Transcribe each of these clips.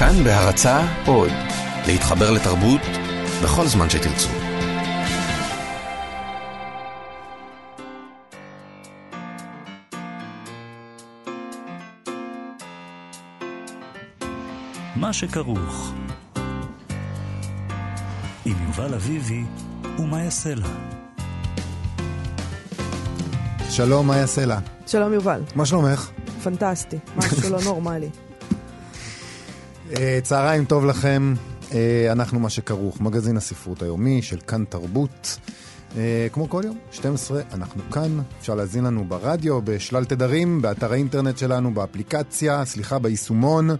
כאן בהרצה עוד, להתחבר לתרבות בכל זמן שתרצו. מה שכרוך עם יובל אביבי ומה יעשה לה. שלום, מה יעשה לה? שלום יובל, מה שלומך? פנטסטי, משהו לא נורמלי. אה, צהריים טוב לכם, אה, אנחנו מה שכרוך, מגזין הספרות היומי של כאן תרבות. אה, כמו כל יום, 12, אנחנו כאן, אפשר להזין לנו ברדיו, בשלל תדרים, באתר האינטרנט שלנו, באפליקציה, סליחה, ביישומון,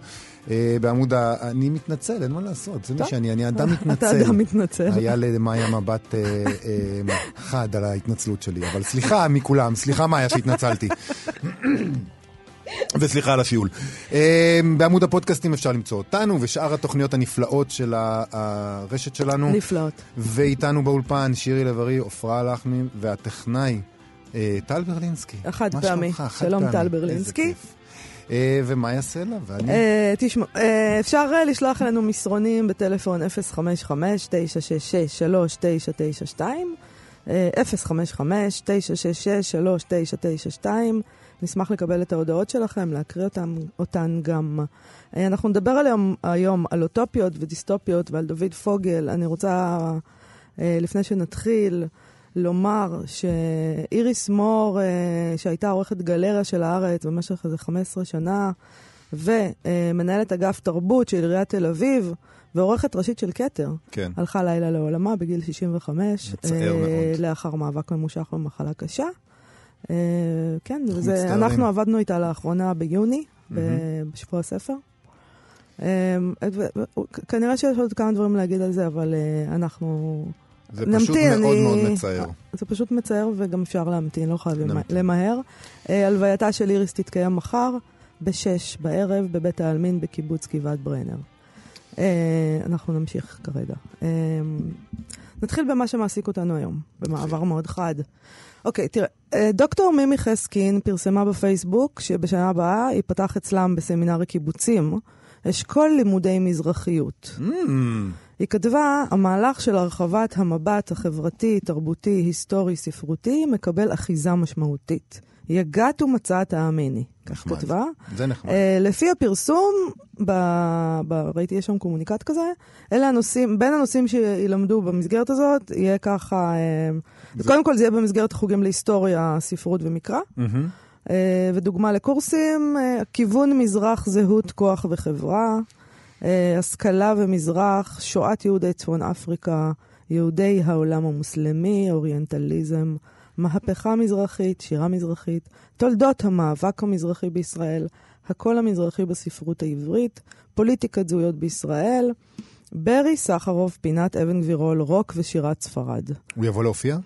בעמוד ה... אני מתנצל, אין מה לעשות, זה מי שאני, אני אדם מתנצל. אתה אדם מתנצל. היה למאיה מבט חד על ההתנצלות שלי, אבל סליחה מכולם, סליחה מאיה שהתנצלתי. וסליחה על השיעול. בעמוד הפודקאסטים אפשר למצוא אותנו ושאר התוכניות הנפלאות של הרשת שלנו. נפלאות. ואיתנו באולפן שירי לב-ארי, עפרה לחמי והטכנאי טל ברלינסקי. חד פעמי. שלום טל ברלינסקי. ומה יעשה לה? ואני... תשמעו, אפשר לשלוח אלינו מסרונים בטלפון 055-966-3992. 055-966-3992. נשמח לקבל את ההודעות שלכם, להקריא אותם, אותן גם. אנחנו נדבר היום, היום על אוטופיות ודיסטופיות ועל דוד פוגל. אני רוצה, לפני שנתחיל, לומר שאיריס מור, שהייתה עורכת גלריה של הארץ במשך איזה 15 שנה, ומנהלת אגף תרבות של עיריית תל אביב, ועורכת ראשית של כתר, כן. הלכה לילה לעולמה בגיל 65, מצער מאוד. לאחר מאבק ממושך במחלה קשה. Uh, כן, וזה, אנחנו עבדנו איתה לאחרונה ביוני, mm-hmm. בשבוע הספר. Uh, כנראה שיש עוד כמה דברים להגיד על זה, אבל אנחנו זה נמתין. פשוט מאוד אני... מאוד מצער. זה פשוט מצער וגם אפשר להמתין, לא חייבים למהר. הלווייתה של איריס תתקיים מחר, בשש בערב, בבית העלמין בקיבוץ גבעת ברנר. אנחנו נמשיך כרגע. נתחיל במה שמעסיק אותנו היום, במעבר מאוד חד. אוקיי, תראה, דוקטור מימי חסקין פרסמה בפייסבוק שבשנה הבאה ייפתח אצלם בסמינר הקיבוצים אשכול לימודי מזרחיות. Mm. היא כתבה, המהלך של הרחבת המבט החברתי, תרבותי, היסטורי, ספרותי, מקבל אחיזה משמעותית. יגעת ומצאת האמיני, כך כתבה. זה נחמד. Uh, לפי הפרסום, ב... ב... ראיתי יש שם קומוניקט כזה, אלה הנושאים, בין הנושאים שילמדו במסגרת הזאת, יהיה ככה, uh, זה... קודם כל זה יהיה במסגרת חוגים להיסטוריה, ספרות ומקרא. Mm-hmm. Uh, ודוגמה לקורסים, uh, כיוון מזרח, זהות, כוח וחברה, uh, השכלה ומזרח, שואת יהודי צפון אפריקה, יהודי העולם המוסלמי, אוריינטליזם. מהפכה מזרחית, שירה מזרחית, תולדות המאבק המזרחי בישראל, הקול המזרחי בספרות העברית, פוליטיקת זהויות בישראל, ברי סחרוף, פינת אבן גבירול, רוק ושירת ספרד. הוא יבוא להופיע?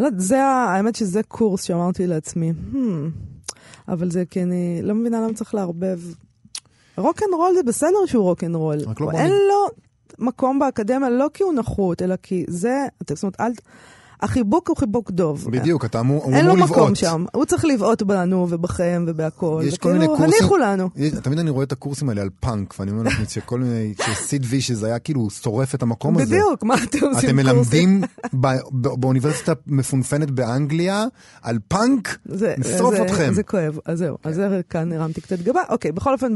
לא, זה, האמת שזה קורס שאמרתי לעצמי, המ, אבל זה כי אני לא מבינה למה צריך לערבב. רוק אנד רול זה בסדר שהוא רוק אנד רול. אין לו מקום באקדמיה, לא כי הוא נחות, אלא כי זה, זאת אומרת, אל... החיבוק הוא חיבוק דוב. בדיוק, אתה אמור לבעוט. אין לו מקום שם. הוא צריך לבעוט בנו ובכם ובהכל. יש כל מיני קורסים... הניחו לנו. יש, תמיד אני רואה את הקורסים האלה על פאנק, ואני אומר לכם שכל מיני, שסיד וישס היה כאילו שורף את המקום הזה. בדיוק, מה אתם עושים קורסים? אתם מלמדים באוניברסיטה מפונפנת באנגליה על פאנק? נשרוף אתכם. זה כואב, אז זהו. אז זה כאן הרמתי קצת גבה. אוקיי, בכל אופן,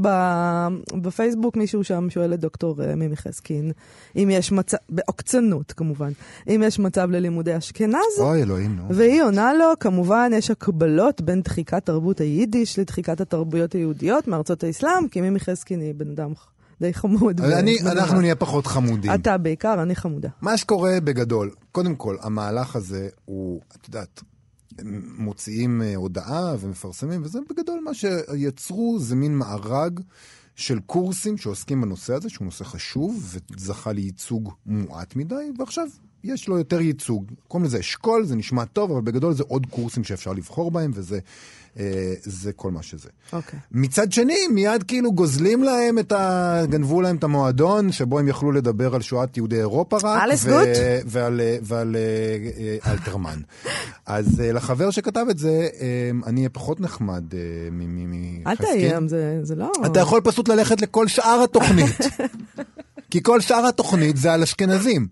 בפייסבוק מישהו שם שואל את דוקטור מימי חסקין, אם יש מצב, בעוקצנות כמובן, אם יש מצב ללימודי אשכנז. אוי, אלוהים, נו. והיא עונה לו, כמובן, יש הקבלות בין דחיקת תרבות היידיש לדחיקת התרבויות היהודיות מארצות האסלאם, כי מימי חסקין היא בן אדם די חמוד. אני, אנחנו נהיה פחות חמודים. אתה בעיקר, אני חמודה. מה שקורה בגדול, קודם כל, המהלך הזה הוא, את יודעת, מוציאים הודעה ומפרסמים, וזה בגדול מה שיצרו, זה מין מארג. של קורסים שעוסקים בנושא הזה, שהוא נושא חשוב וזכה לייצוג מועט מדי, ועכשיו יש לו יותר ייצוג. קוראים לזה אשכול, זה נשמע טוב, אבל בגדול זה עוד קורסים שאפשר לבחור בהם, וזה אה, זה כל מה שזה. אוקיי. מצד שני, מיד כאילו גוזלים להם את ה... גנבו להם את המועדון, שבו הם יכלו לדבר על שואת יהודי אירופה רק. אלס גוט. ועל, ועל אה, אה, אלתרמן. אז אה, לחבר שכתב את זה, אה, אני אהיה פחות נחמד אה, מ- מ- אל. תאיים, זה זה לא... אתה יכול פשוט ללכת לכל שאר התוכנית. כי כל שאר התוכנית זה על אשכנזים.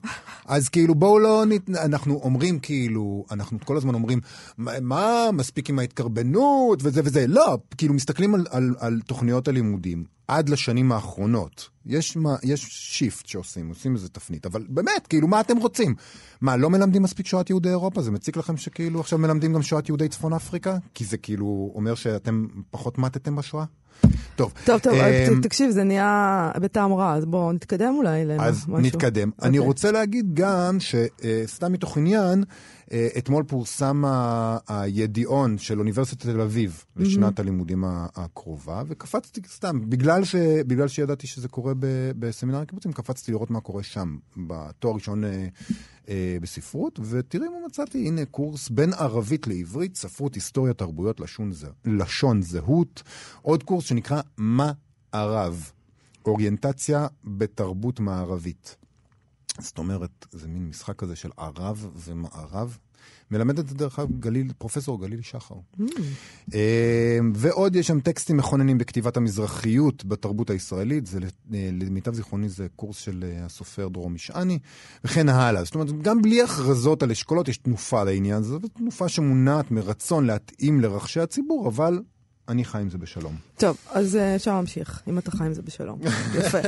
אז כאילו בואו לא נת... אנחנו אומרים כאילו, אנחנו כל הזמן אומרים, מה, מספיק עם ההתקרבנות וזה וזה. לא, כאילו מסתכלים על, על, על תוכניות הלימודים עד לשנים האחרונות. יש, מה, יש שיפט שעושים, עושים איזה תפנית, אבל באמת, כאילו, מה אתם רוצים? מה, לא מלמדים מספיק שואת יהודי אירופה? זה מציק לכם שכאילו עכשיו מלמדים גם שואת יהודי צפון אפריקה? כי זה כאילו אומר שאתם פחות מתתם בשואה? טוב, טוב, טוב, אמ, תקשיב, זה נהיה בטעם רע, אז בואו נתקדם אולי למשהו. אז נתקדם. אני אוקיי. רוצה להגיד גם שסתם מתוך עניין, אה, אתמול פורסם הידיעון של אוניברסיטת תל אביב לשנת הלימודים ה- הקרובה, וקפצתי סתם, בגלל, ש... בגלל שידעתי שזה קורה ב... בסמינר הקיבוצים, קפצתי לראות מה קורה שם, בתואר ראשון אה, אה, בספרות, ותראי מה מצאתי, הנה קורס בין ערבית לעברית, ספרות, היסטוריה, תרבויות, לשון, ז... לשון זהות, עוד קורס שנקרא מה ערב. אוריינטציה בתרבות מערבית. זאת אומרת, זה מין משחק כזה של ערב ומערב. מלמד את זה דרך אגב גליל, פרופסור גליל שחר. אה, ועוד יש שם טקסטים מכוננים בכתיבת המזרחיות בתרבות הישראלית, זה אה, למיטב זיכרוני זה קורס של אה, הסופר דרור משעני, וכן הלאה. זאת אומרת, גם בלי הכרזות על אשכולות יש תנופה לעניין הזה, זו תנופה שמונעת מרצון להתאים לרחשי הציבור, אבל אני חי עם זה בשלום. טוב, אז אה, אפשר להמשיך, אם אתה חי עם זה בשלום. יפה.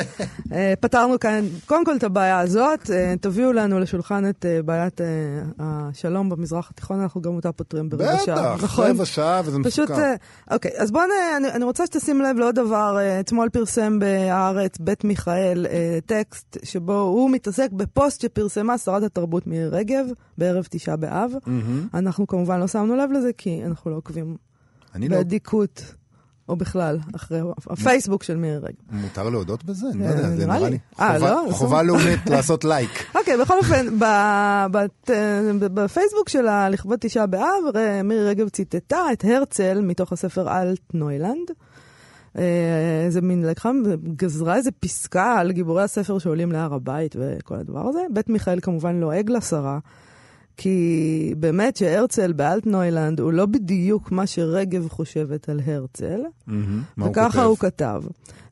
אה, פתרנו כאן, קודם כל את הבעיה הזאת, אה, תביאו לנו לשולחן את בעיית השלום במזרח התיכון, אנחנו גם אותה פותרים ברבע שעה. בטח, נכון? רבע שעה וזה פשוט, מסוכר. אה, אוקיי, אז בואו, אני, אני רוצה שתשים לב לעוד דבר. אתמול פרסם בהארץ ב. מיכאל טקסט שבו הוא מתעסק בפוסט שפרסמה שרת התרבות מירי רגב בערב תשעה באב. אנחנו כמובן לא שמנו לב לזה, כי אנחנו לא עוקבים אני לא... באדיקות, או בכלל, אחרי הפייסבוק של מירי רגב. מותר להודות בזה? אני לא אה, יודע, זה נראה לי. אה, לא? חובה לאומית לעשות לייק. אוקיי, בכל אופן, אה, בפייסבוק שלה, לכבוד תשעה באב, אה, מירי רגב ציטטה את הרצל מתוך הספר אלטנוילנד. אה, איזה מין לקחה, גזרה איזה פסקה על גיבורי הספר שעולים להר הבית וכל הדבר הזה. ב. מיכאל כמובן לועג לשרה, כי באמת שהרצל באלטנוילנד הוא לא בדיוק מה שרגב חושבת על הרצל. הוא וככה הוא כותב? כתב.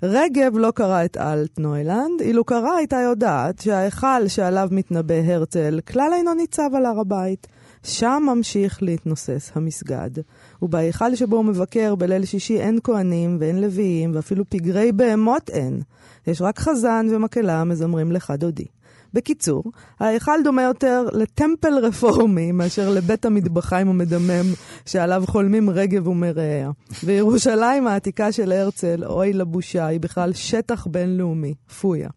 רגב לא קראה את אלטנוילנד, אילו קראה הייתה יודעת שההיכל שעליו מתנבא הרצל כלל אינו ניצב על הר הבית. שם ממשיך להתנוסס המסגד. ובהיכל שבו הוא מבקר בליל שישי אין כהנים ואין לוויים ואפילו פגרי בהמות אין. יש רק חזן ומקהלה מזמרים לך דודי. בקיצור, ההיכל דומה יותר לטמפל רפורמי מאשר לבית המטבחיים המדמם שעליו חולמים רגב ומרעיה. וירושלים העתיקה של הרצל, אוי לבושה, היא בכלל שטח בינלאומי, פויה.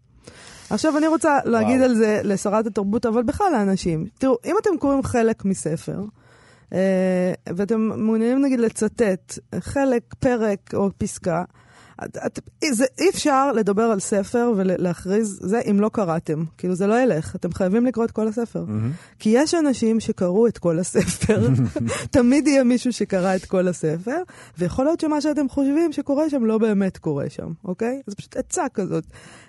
עכשיו אני רוצה להגיד וואו. על זה לשרת התרבות, אבל בכלל לאנשים. תראו, אם אתם קוראים חלק מספר, אה, ואתם מעוניינים נגיד לצטט חלק, פרק או פסקה, את, את, זה, אי אפשר לדבר על ספר ולהכריז זה אם לא קראתם. כאילו זה לא ילך, אתם חייבים לקרוא את כל הספר. מהמם. כי יש אנשים שקראו את כל הספר, תמיד יהיה מישהו שקרא את כל הספר, ויכול להיות שמה שאתם חושבים שקורה שם לא באמת קורה שם, אוקיי? זה פשוט עצה כזאת.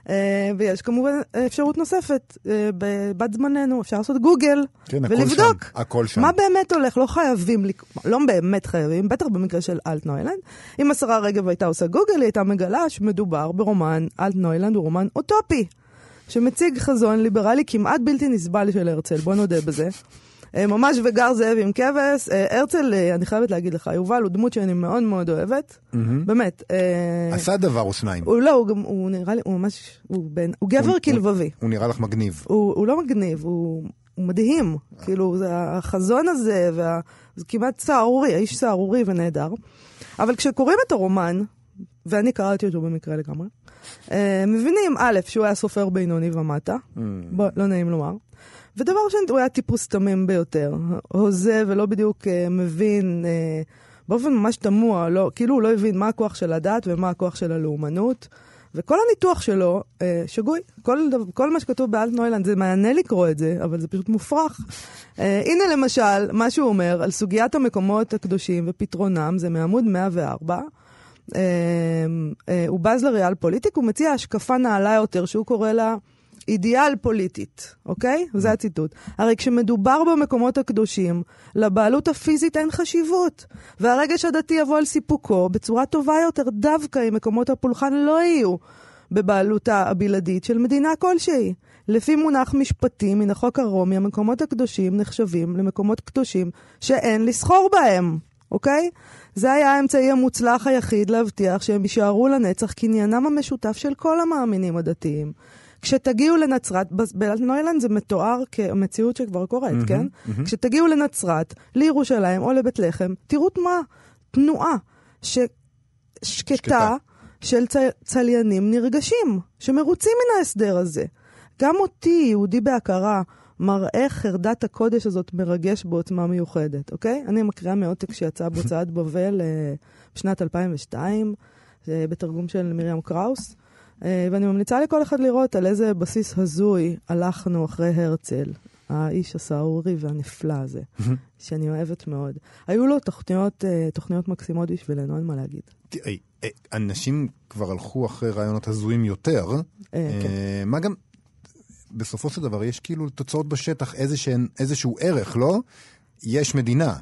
אה, ויש כמובן אפשרות נוספת, אה, בבת זמננו, אפשר לעשות גוגל, כן, הכל ולבדוק. שם. הכל שם. מה באמת הולך? לא חייבים, לא באמת חייבים, בטח במקרה של אלטנוילנד. אם השרה רגב הייתה עושה גוגל, היא הייתה מגלה שמדובר ברומן, אלטנוילנד הוא רומן אוטופי, שמציג חזון ליברלי כמעט בלתי נסבל של הרצל, בוא נודה בזה. אה, ממש וגר זאב עם כבש. אה, הרצל, אה, אני חייבת להגיד לך, יובל הוא דמות שאני מאוד מאוד אוהבת. מהמם. באמת. עשה דבר או שניים. הוא לא, הוא גם, הוא נראה לי, הוא ממש, הוא בן, הוא גבר כלבבי. הוא נראה לך מגניב. הוא, הוא לא מגניב, הוא, הוא מדהים. כאילו, זה החזון הזה, וה, זה כמעט סהרורי, האיש סהרורי ונהדר. אבל כשקוראים את הרומן, ואני קראתי אותו במקרה לגמרי, אה, מבינים, א', שהוא היה סופר בינוני ומטה, בוא, לא נעים לומר. ודבר שני, הוא היה טיפוס תמים ביותר. הוזה ולא בדיוק אה, מבין, אה, באופן ממש תמוה, לא, כאילו הוא לא הבין מה הכוח של הדת ומה הכוח של הלאומנות. וכל הניתוח שלו אה, שגוי. כל, כל מה שכתוב באלטנוילנד, זה מענה לקרוא את זה, אבל זה פשוט מופרך. אה, הנה למשל, מה שהוא אומר על סוגיית המקומות הקדושים ופתרונם, זה מעמוד 104. אה, אה, הוא בז לריאל פוליטיק, הוא מציע השקפה נעלה יותר, שהוא קורא לה אידיאל פוליטית, אוקיי? זה הציטוט. הרי כשמדובר במקומות הקדושים, לבעלות הפיזית אין חשיבות, והרגש הדתי יבוא על סיפוקו בצורה טובה יותר דווקא אם מקומות הפולחן לא יהיו בבעלותה הבלעדית של מדינה כלשהי. לפי מונח משפטי מן החוק הרומי, המקומות הקדושים נחשבים למקומות קדושים שאין לסחור בהם, אוקיי? זה היה האמצעי המוצלח היחיד להבטיח שהם יישארו לנצח קניינם המשותף של כל המאמינים הדתיים. כשתגיעו לנצרת, ב- באלטנוילנד זה מתואר כמציאות שכבר קורית, mm-hmm, כן? Mm-hmm. כשתגיעו לנצרת, לירושלים או לבית לחם, תראו תנועה, תנועה ש... שקטה, שקטה. של צ... צליינים נרגשים, שמרוצים מן ההסדר הזה. גם אותי, יהודי בהכרה, מראה חרדת הקודש הזאת מרגש בעוצמה מיוחדת, אוקיי? אני מקריאה מעותק שיצא בהוצאת בבל אה, בשנת 2002, אה, בתרגום של מרים קראוס. אה, ואני ממליצה לכל אחד לראות על איזה בסיס הזוי הלכנו אחרי הרצל, האיש הסהרורי והנפלא הזה, שאני אוהבת מאוד. היו לו תוכניות, אה, תוכניות מקסימות בשבילנו, אין מה להגיד. אנשים כבר הלכו אחרי רעיונות הזויים יותר. כן. מה גם, בסופו של דבר יש כאילו תוצאות בשטח איזשהן, איזשהו ערך, לא? יש מדינה.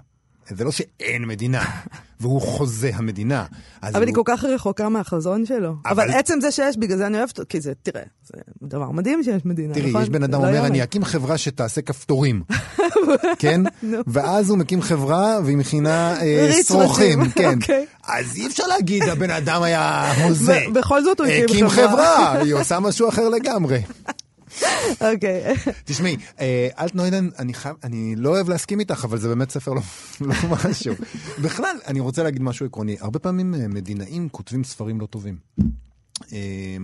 זה לא שאין מדינה, והוא חוזה המדינה. אבל הוא... היא כל כך רחוקה מהחזון שלו. אבל- אבל עצם זה שיש, בגלל זה אני אוהבת אותו, כי זה, תראה, זה דבר מדהים שיש מדינה, תראי, נכון? יש בן אדם לא אומר. אני אקים חברה שתעשה כפתורים, כן? ואז הוא מקים חברה והיא מכינה אה, שרוכים, רצים, כן. אוקיי. אז אי אפשר להגיד, הבן אדם היה הוזה. בכל זאת הוא הקים הקים חברה. חברה, היא עושה משהו אחר לגמרי. אוקיי. תשמעי, אה, אלטנוידן, אני לא אוהב להסכים איתך, אבל זה באמת ספר לא, לא משהו. בכלל, אני רוצה להגיד משהו עקרוני. הרבה פעמים אה, מדינאים כותבים ספרים לא טובים. אה,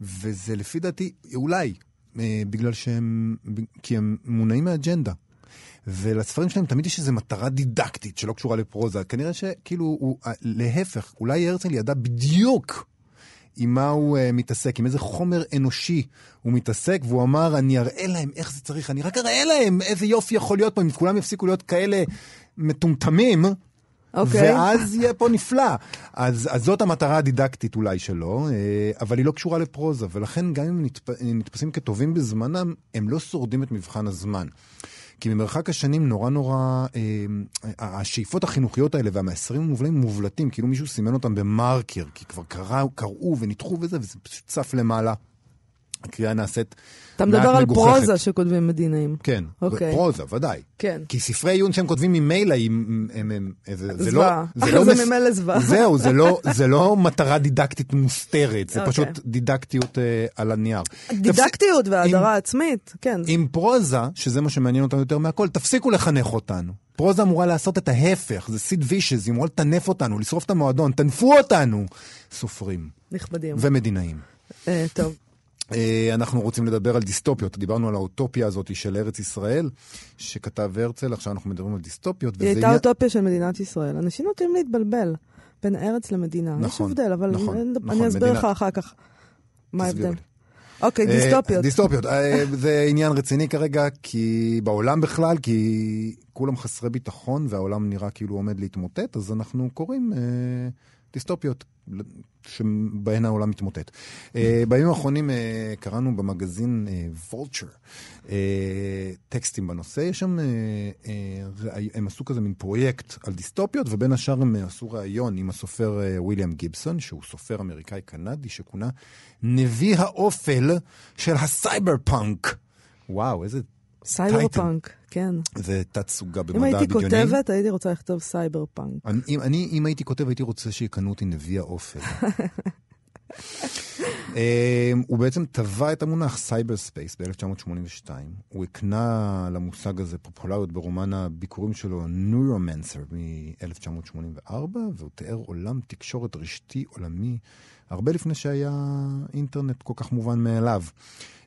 וזה לפי דעתי, אולי, אה, בגלל שהם, כי הם מונעים מאג'נדה. ולספרים שלהם תמיד יש איזו מטרה דידקטית שלא קשורה לפרוזה. כנראה שכאילו, הוא, להפך, אולי הרצל ידע בדיוק עם מה הוא uh, מתעסק, עם איזה חומר אנושי הוא מתעסק, והוא אמר, אני אראה להם איך זה צריך, אני רק אראה להם איזה יופי יכול להיות פה, אם כולם יפסיקו להיות כאלה מטומטמים, אוקיי. ואז יהיה פה נפלא. אז, אז זאת המטרה הדידקטית אולי שלו, אה, אבל היא לא קשורה לפרוזה, ולכן גם אם הם נתפ... נתפסים כטובים בזמנם, הם לא שורדים את מבחן הזמן. כי ממרחק השנים נורא נורא, אה, השאיפות החינוכיות האלה והמסרים המובלעים מובלטים, כאילו מישהו סימן אותם במרקר, כי כבר קראו, קראו וניתחו וזה, וזה פשוט צף למעלה. הקריאה נעשית אתה מדבר על מגוחכת. פרוזה שכותבים מדינאים. כן, אוקיי. פרוזה, ודאי. כן. כי ספרי עיון שהם כותבים ממילא, הם, הם, הם, זה, זה לא... זוועה. לא זה מס- ממילא זוועה. זהו, זה לא, זה לא מטרה דידקטית מוסתרת, זה אוקיי. פשוט דידקטיות אה, על הנייר. דידקטיות עם- והאדרה עצמית, כן. עם פרוזה, שזה מה שמעניין אותנו יותר מהכל, תפסיקו לחנך אותנו. פרוזה אמורה לעשות את ההפך, זה סיד וישז, היא אמורה לטנף אותנו, לשרוף את המועדון, טנפו אותנו, סופרים נכבדים. ומדינאים. אה, טוב. אה, אנחנו רוצים לדבר על דיסטופיות, דיברנו על האוטופיה הזאת של ארץ ישראל, שכתב הרצל, עכשיו אנחנו מדברים על דיסטופיות. היא הייתה אוטופיה של מדינת ישראל. אנשים נוטים להתבלבל בין ארץ למדינה. יש נכון, הבדל, אבל נכון, אני- נכון, אני אסביר מדינה- לך אחר כך מה ההבדל. אוקיי, אה, דיסטופיות. דיסטופיות. אה, זה עניין רציני כרגע, כי בעולם בכלל, כי כולם חסרי ביטחון והעולם נראה כאילו עומד להתמוטט, אז אנחנו קוראים דיסטופיות. שבהן העולם מתמוטט. אה, בימים האחרונים אה, קראנו במגזין Vulture טקסטים בנושא, יש שם, אה, אה, הם עשו כזה מין פרויקט על דיסטופיות, ובין השאר הם אה, עשו ראיון עם הסופר אה, ויליאם גיבסון, שהוא סופר אמריקאי-קנדי, שכונה נביא האופל של הסייבר פאנק. וואו, איזה... סייבר פאנק, כן. זה תת-סוגה אם במדע הייתי הבדיוני. כותבת, הייתי רוצה לכתוב סייבר פאנק. אני, אם, אני, אם הייתי כותב, הייתי רוצה שיקנו אותי נביא האופל. אמ, הוא בעצם טבע את המונח cyberspace ב-1982. הוא הקנה למושג הזה פופולריות ברומן הביכורים שלו, נוירומנסר מ-1984, והוא תיאר עולם תקשורת רשתי עולמי הרבה לפני שהיה אינטרנט כל כך מובן מאליו.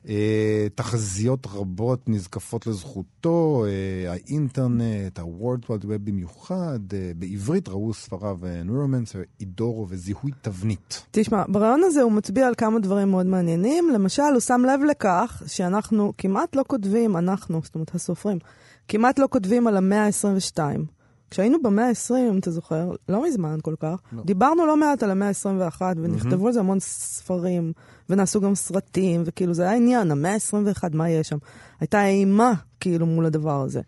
אה, תחזיות רבות נזקפות לזכותו, אה, האינטרנט, ה-World Wide Web במיוחד, אה, בעברית ראו ספריו נוירומנסר, אידורו וזיהוי תבנית. תשמע, ברעיון הזה הוא מצביע על כמה דברים מאוד מעניינים. למשל, הוא שם לב לכך שאנחנו כמעט לא כותבים, אנחנו, זאת אומרת הסופרים, כמעט לא כותבים על המאה ה-22. כשהיינו במאה ה-20, אם אתה זוכר, לא מזמן כל כך, לא. דיברנו לא מעט על המאה ה-21, ונכתבו mm-hmm. על זה המון ספרים, ונעשו גם סרטים, וכאילו זה היה עניין, המאה ה-21, מה יש שם? הייתה אימה, כאילו, מול הדבר הזה.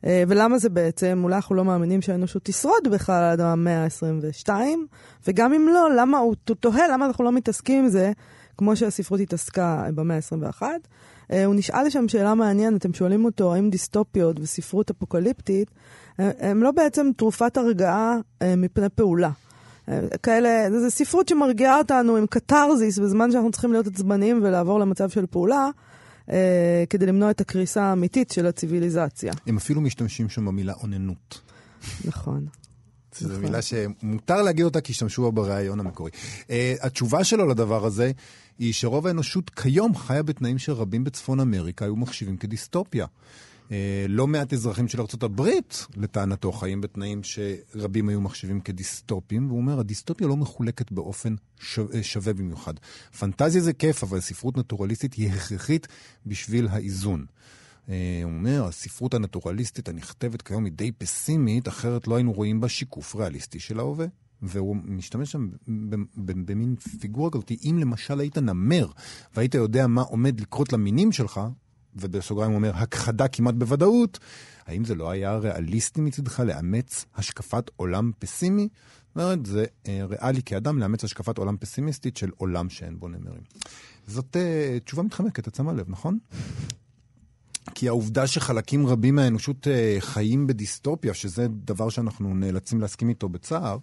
Uh, ולמה זה בעצם? אולי אנחנו לא מאמינים שהאנושות תשרוד בכלל עד המאה ה-22, וגם אם לא, למה, הוא תוהה למה אנחנו לא מתעסקים עם זה, כמו שהספרות התעסקה במאה ה-21. Uh, הוא נשאל לשם שאלה מעניינת, אתם שואלים אותו האם דיסטופיות וספרות אפוקליפטית הם לא בעצם תרופת הרגעה אה, מפני פעולה. אה, כאלה, זו ספרות שמרגיעה אותנו עם קתרזיס בזמן שאנחנו צריכים להיות עצבניים ולעבור למצב של פעולה, אה, כדי למנוע את הקריסה האמיתית של הציוויליזציה. הם אפילו משתמשים שם במילה אוננות. נכון. זו נכון. מילה שמותר להגיד אותה כי השתמשו בה בריאיון המקורי. Uh, התשובה שלו לדבר הזה היא שרוב האנושות כיום חיה בתנאים שרבים בצפון אמריקה היו מחשיבים כדיסטופיה. אה, לא מעט אזרחים של ארה"ב, לטענתו, חיים בתנאים שרבים היו מחשיבים כדיסטופיים, והוא אומר, הדיסטופיה לא מחולקת באופן שווה, שווה במיוחד. פנטזיה זה כיף, אבל ספרות נטורליסטית היא הכרחית בשביל האיזון. אה, הוא אומר, הספרות הנטורליסטית הנכתבת כיום היא די פסימית, אחרת לא היינו רואים בה שיקוף ריאליסטי של ההווה. והוא משתמש שם במין פיגורה כזאת, אם למשל היית נמר והיית יודע מה עומד לקרות למינים שלך, ובסוגריים הוא אומר, הכחדה כמעט בוודאות, האם זה לא היה ריאליסטי מצדך לאמץ השקפת עולם פסימי? זאת אומרת, זה אה, ריאלי כאדם לאמץ השקפת עולם פסימיסטית של עולם שאין בו נמרים. זאת אה, תשובה מתחמקת, את שמה לב, נכון? כי העובדה שחלקים רבים מהאנושות אה, חיים בדיסטופיה, שזה דבר שאנחנו נאלצים להסכים איתו בצער,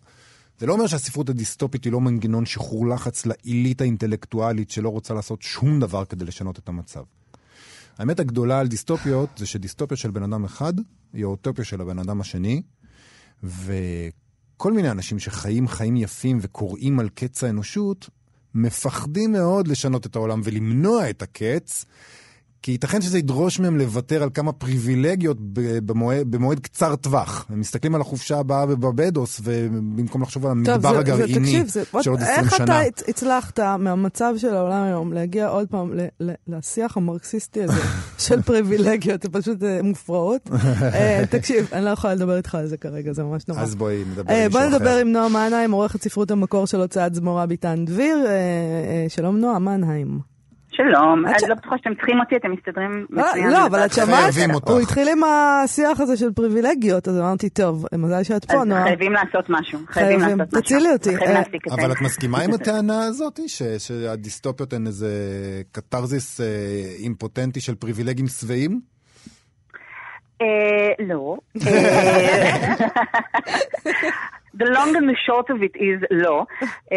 זה לא אומר שהספרות הדיסטופית היא לא מנגנון שחרור לחץ לעילית האינטלקטואלית שלא רוצה לעשות שום דבר כדי לשנות את המצב. האמת הגדולה על דיסטופיות זה שדיסטופיה של בן אדם אחד היא האוטופיה של הבן אדם השני, וכל מיני אנשים שחיים חיים יפים וקוראים על קץ האנושות, מפחדים מאוד לשנות את העולם ולמנוע את הקץ, כי ייתכן שזה ידרוש מהם לוותר על כמה פריבילגיות במועד, במועד קצר טווח. הם מסתכלים על החופשה הבאה בבבדוס, ובמקום לחשוב על המדבר הגרעיני של עוד 20 שנה. איך אתה הצלחת מהמצב של העולם היום להגיע עוד פעם לשיח המרקסיסטי הזה של פריבילגיות, זה פשוט אה, מופרעות? אה, תקשיב, אני לא יכולה לדבר איתך על זה כרגע, זה ממש נורא. אז בואי נדבר עם מישהו אחר. בואי נדבר עם נועה מנהיים, עורכת ספרות המקור של הוצאת זמורה ביטן דביר. שלום נועה מנהיים. שלום, אני לא בטוחה שאתם צריכים אותי, אתם מסתדרים אה, מצוין. לא, אבל את שמעת, הוא התחיל עם השיח הזה של פריבילגיות, אז אמרתי, טוב, מזל שאת פה, נועה. חייבים לעשות משהו, חייבים לעשות משהו. תצילי אותי. אה, אבל את מסכימה עם הטענה הזאת, שהדיסטופיות הן איזה קתרזיס אה, אימפוטנטי של פריבילגים שבעים? לא. The long and the short of it is לא. Uh,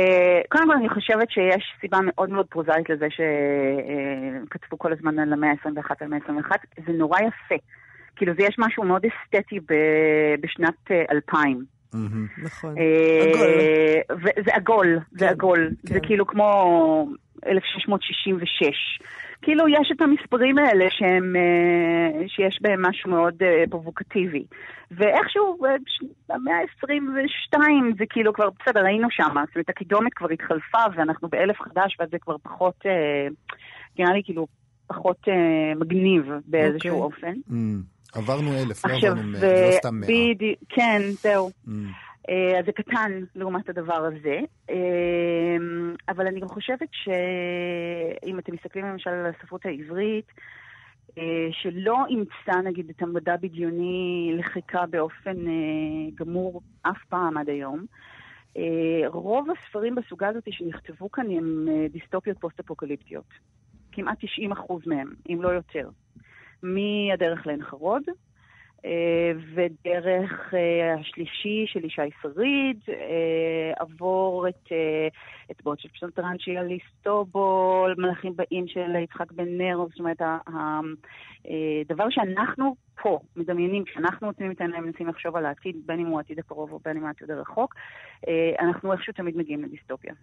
קודם כל אני חושבת שיש סיבה מאוד מאוד פרוזאית לזה שכתבו uh, כל הזמן על המאה ה-21 על המאה ה-21. זה נורא יפה. כאילו זה יש משהו מאוד אסתטי ב- בשנת uh, 2000. נכון. עגול. זה עגול, זה כן, עגול. זה כן. כאילו כמו 1666. כאילו יש את המספרים האלה שהם, שיש בהם משהו מאוד פרובוקטיבי. ואיכשהו במאה ה-22 זה כאילו כבר, בסדר, היינו שם, זאת אומרת, הקידומת כבר התחלפה ואנחנו באלף חדש ואז זה כבר פחות, אה, נראה לי כאילו פחות אה, מגניב באיזשהו okay. אוקיי. אופן. Mm. עברנו אלף, לא עברנו מאה, לא סתם מאה. בדיוק, כן, זהו. Mm. Uh, אז זה קטן לעומת הדבר הזה, uh, אבל אני גם חושבת שאם אתם מסתכלים למשל על הספרות העברית, אה, שלא אימצה נגיד את המדע בדיוני לחיקה באופן אה, גמור אף פעם עד היום. אה, רוב הספרים בסוגה הזאת שנכתבו כאן הם דיסטופיות פוסט-אפוקליפטיות. כמעט 90 אחוז מהם, אם לא יותר. מהדרך לעין חרוד, אה, ודרך אה, השלישי של ישי שריד, אה, עבור את אצבעות של פסנתרנצ'י אליסטובול, מלאכים באים של יצחק בן נר, זאת אומרת, הדבר שאנחנו פה מדמיינים, כשאנחנו עוצמים את העיניים ומנסים לחשוב על העתיד, בין אם הוא העתיד הקרוב או בין אם העתיד הרחוק, אנחנו איכשהו תמיד מגיעים לדיסטופיה.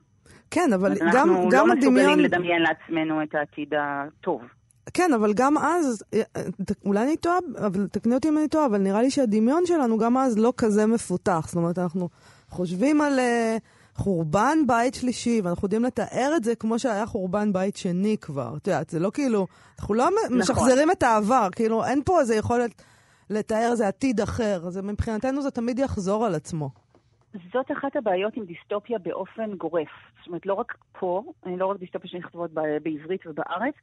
כן, אבל גם, גם הדמיון... אנחנו לא מסוגלים לדמיין לעצמנו את העתיד הטוב. כן, אבל גם אז, אה, אולי אני טועה, אבל תקני אותי אם אני טועה, אבל נראה לי שהדמיון שלנו גם אז לא כזה מפותח. זאת אומרת, אנחנו חושבים על uh, חורבן בית שלישי, ואנחנו יודעים לתאר את זה כמו שהיה חורבן בית שני כבר. את יודעת, זה לא כאילו, אנחנו לא נכון. משחזרים את העבר, כאילו, אין פה איזה יכולת לתאר איזה עתיד אחר. זה, מבחינתנו זה תמיד יחזור על עצמו. זאת אחת הבעיות עם דיסטופיה באופן גורף. זאת אומרת, לא רק פה, לא רק דיסטופיה שנכתבות בעברית ובארץ,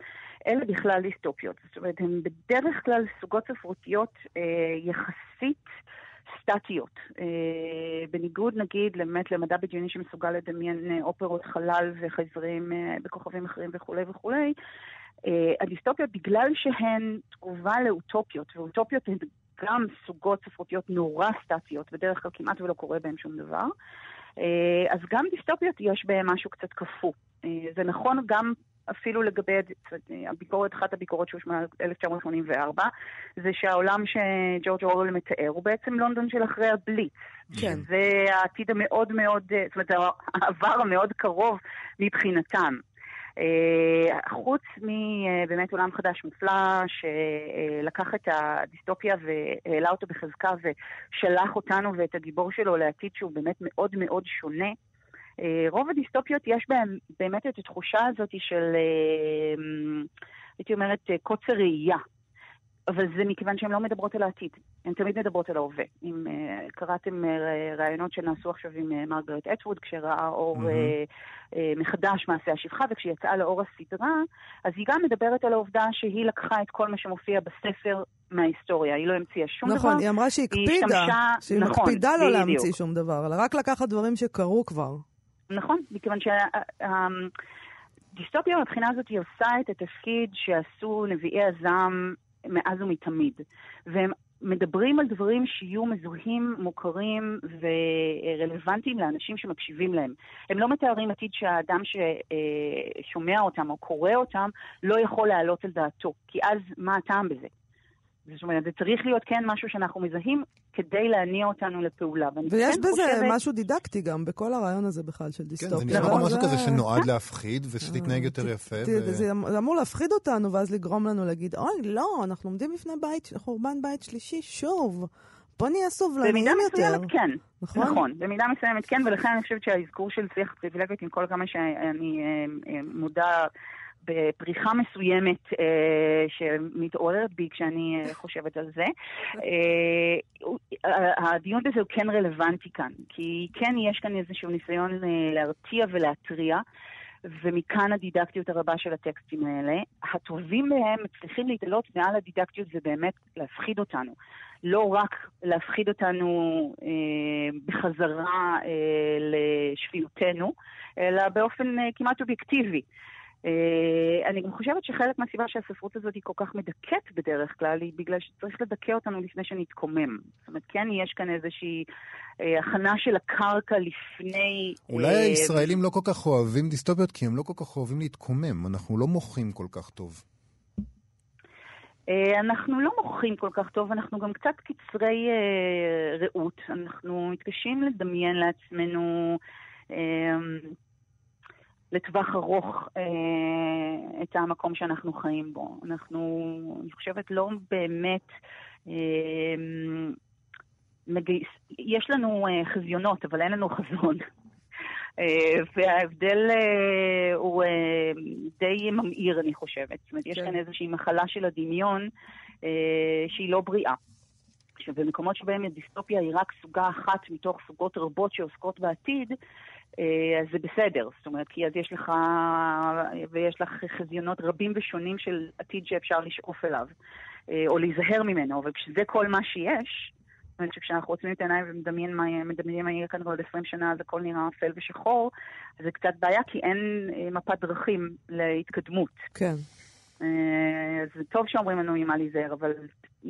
אלא בכלל דיסטופיות. זאת אומרת, הן בדרך כלל סוגות ספרותיות אה, יחסית סטטיות. אה, בניגוד, נגיד, באמת למדע בדיוני שמסוגל לדמיין אה, אופרות חלל וחזרים אה, בכוכבים אחרים וכולי וכולי, אה, הדיסטופיות, בגלל שהן תגובה לאוטופיות, ואוטופיות הן גם סוגות ספרותיות נורא סטטיות, בדרך כלל כמעט ולא קורה בהן שום דבר. אה, אז גם דיסטופיות יש בהן משהו קצת קפוא. אה, זה נכון גם אפילו לגבי הביקורת, אחת הביקורות שהושמעה ב-1984, זה שהעולם שג'ורג' אורל מתאר הוא בעצם לונדון של אחרי הבליץ. כן. זה העתיד המאוד מאוד, זאת אומרת, העבר המאוד קרוב מבחינתם. אה, חוץ מבאמת עולם חדש מופלא, שלקח את הדיסטופיה והעלה אותו בחזקה ושלח אותנו ואת הגיבור שלו לעתיד שהוא באמת מאוד מאוד שונה. אה, רוב הדיסטופיות יש בהם באמת את התחושה הזאת של, אה, הייתי אומרת, קוצר ראייה. אבל זה מכיוון שהן לא מדברות על העתיד, הן תמיד מדברות על ההווה. אם uh, קראתם uh, ראיונות שנעשו עכשיו עם uh, מרגרט אטווד, כשראה אור mm-hmm. uh, uh, מחדש מעשה השפחה, וכשיצאה לאור הסדרה, אז היא גם מדברת על העובדה שהיא לקחה את כל מה שמופיע בספר מההיסטוריה, היא לא המציאה שום נכון, דבר. נכון, היא אמרה שהיא הקפידה, שמשה... שהיא נכון, מקפידה לא בדיוק. להמציא שום דבר, אלא רק לקחת דברים שקרו כבר. נכון, מכיוון שהדיסטופיה מבחינה הזאת היא עושה את התפקיד שעשו נביאי הזעם מאז ומתמיד. והם מדברים על דברים שיהיו מזוהים, מוכרים ורלוונטיים לאנשים שמקשיבים להם. הם לא מתארים עתיד שהאדם ששומע אותם או קורא אותם לא יכול להעלות על דעתו, כי אז מה הטעם בזה? זאת אומרת, זה צריך להיות כן משהו שאנחנו מזהים כדי להניע אותנו לפעולה. ויש כן בזה חושבת... משהו דידקטי גם, בכל הרעיון הזה בכלל של דיסטופיה. כן, זה נשמע כמו משהו כזה שנועד להפחיד ושתתנהג יותר יפה. זה אמור להפחיד אותנו ואז לגרום לנו להגיד, אוי, לא, אנחנו עומדים בפני בית, חורבן בית שלישי שוב. בוא נהיה סובלניים יותר. במידה מסוימת כן, נכון? נכון, במידה מסוימת כן, ולכן אני חושבת שהאזכור של שיח פריבילגיות, עם כל כמה שאני אה, אה, מודע בפריחה מסוימת אה, שמתעוררת בי כשאני אה, חושבת על זה. אה, הדיון בזה הוא כן רלוונטי כאן, כי כן יש כאן איזשהו ניסיון אה, להרתיע ולהתריע. ומכאן הדידקטיות הרבה של הטקסטים האלה. הטובים מהם מצליחים להתעלות מעל הדידקטיות ובאמת להפחיד אותנו. לא רק להפחיד אותנו אה, בחזרה אה, לשפיותנו, אלא באופן אה, כמעט אובייקטיבי. Uh, אני גם חושבת שחלק מהסיבה שהספרות הזאת היא כל כך מדכאת בדרך כלל, היא בגלל שצריך לדכא אותנו לפני שנתקומם. זאת אומרת, כן יש כאן איזושהי uh, הכנה של הקרקע לפני... אולי uh, הישראלים לא כל כך אוהבים דיסטופיות, כי הם לא כל כך אוהבים להתקומם. אנחנו לא מוחים כל כך טוב. Uh, אנחנו לא מוחים כל כך טוב, אנחנו גם קצת קצרי uh, ראות. אנחנו מתקשים לדמיין לעצמנו... Uh, לטווח ארוך אה, את המקום שאנחנו חיים בו. אנחנו, אני חושבת, לא באמת אה, מגייס... יש לנו אה, חזיונות, אבל אין לנו חזון. אה, וההבדל אה, הוא אה, די ממאיר, אני חושבת. זאת אומרת, יש כן. כאן איזושהי מחלה של הדמיון שהיא לא בריאה. שבמקומות שבהם הדיסטופיה היא רק סוגה אחת מתוך סוגות רבות שעוסקות בעתיד, אז זה בסדר. זאת אומרת, כי אז יש לך, ויש לך חזיונות רבים ושונים של עתיד שאפשר לשאוף אליו, אה, או להיזהר ממנו, אבל כשזה כל מה שיש, זאת אומרת שכשאנחנו עוצמים את העיניים ומדמיינים מה יהיה כאן בעוד 20 שנה, אז הכל נראה אפל ושחור, אז זה קצת בעיה, כי אין אה, מפת דרכים להתקדמות. כן. זה טוב שאומרים לנו ממה להיזהר, אבל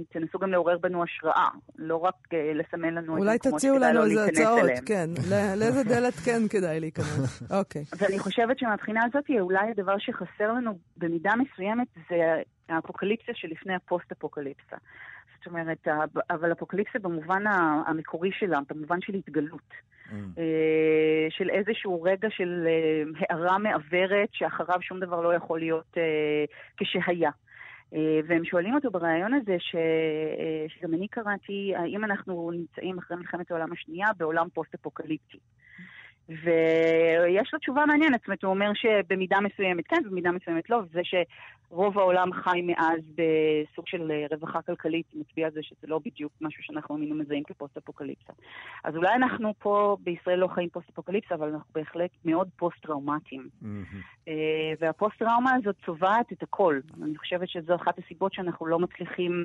תנסו גם לעורר בנו השראה, לא רק אה, לסמן לנו אולי את המקומות תציעו שכדאי לנו לא איזה להיכנס הצעות, אליהם. כן. ל- לאיזה דלת כן כדאי להיכנס. אוקיי. ואני חושבת שמבחינה הזאת, אולי הדבר שחסר לנו במידה מסוימת זה האפוקליפסיה שלפני הפוסט-אפוקליפסה. זאת אומרת, אבל אפוקליפסיה במובן המקורי שלה, במובן של התגלות. אה, של איזשהו רגע של אה, הארה מעוורת שאחריו שום דבר לא יכול להיות אה, כשהיה. והם שואלים אותו בריאיון הזה, ש... שגם אני קראתי, האם אנחנו נמצאים אחרי מלחמת העולם השנייה בעולם פוסט-אפוקליפטי. ויש לו תשובה מעניינת, זאת אומרת, הוא אומר שבמידה מסוימת כן, במידה מסוימת לא, וזה שרוב העולם חי מאז בסוג של אה, רווחה כלכלית, מצביע על זה שזה לא בדיוק משהו שאנחנו היינו מזהים כפוסט-אפוקליפסה. אז אולי אנחנו פה בישראל לא חיים פוסט-אפוקליפסה, אבל אנחנו בהחלט מאוד פוסט-טראומטיים. אה, והפוסט-טראומה הזאת צובעת את הכל. אני חושבת שזו אחת הסיבות שאנחנו לא מצליחים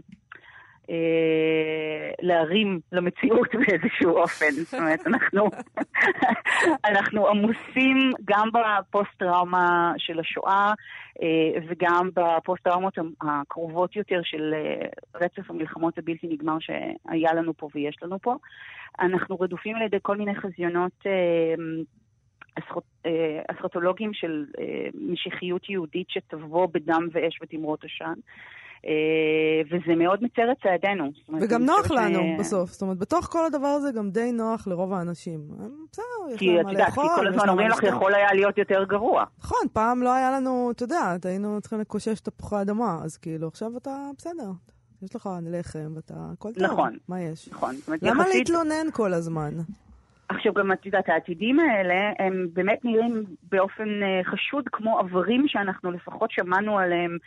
להרים למציאות באיזשהו אופן. זאת אומרת, אנחנו, אנחנו עמוסים גם בפוסט-טראומה של השואה אה, וגם בפוסט-טראומות הקרובות יותר של אה, רצף המלחמות הבלתי נגמר שהיה לנו פה ויש לנו פה. אנחנו רדופים על ידי כל מיני חזיונות אה, אה, אסכטולוגיים של אה, משיחיות יהודית שתבוא בדם ואש ותמרות עשן. אה, וזה מאוד מצר את צעדינו. וגם נוח לנו ש- בסוף. זאת אומרת, בתוך כל הדבר הזה גם די נוח לרוב האנשים. בסדר, יש להם מה יודעת, כי לאכול. כל הזמן אומרים לך. יכול היה להיות יותר גרוע. נכון, פעם לא היה לנו, אתה יודע, היינו צריכים לקושש תפוחי אדמה, אז כאילו, עכשיו אתה בסדר. יש לך לחם ואתה, הכל טוב. נכון. מה יש? נכון. למה יחסית- להתלונן כל הזמן? עכשיו גם את יודעת, העתידים האלה, הם באמת נראים באופן אה, חשוד כמו עברים שאנחנו לפחות שמענו עליהם אה,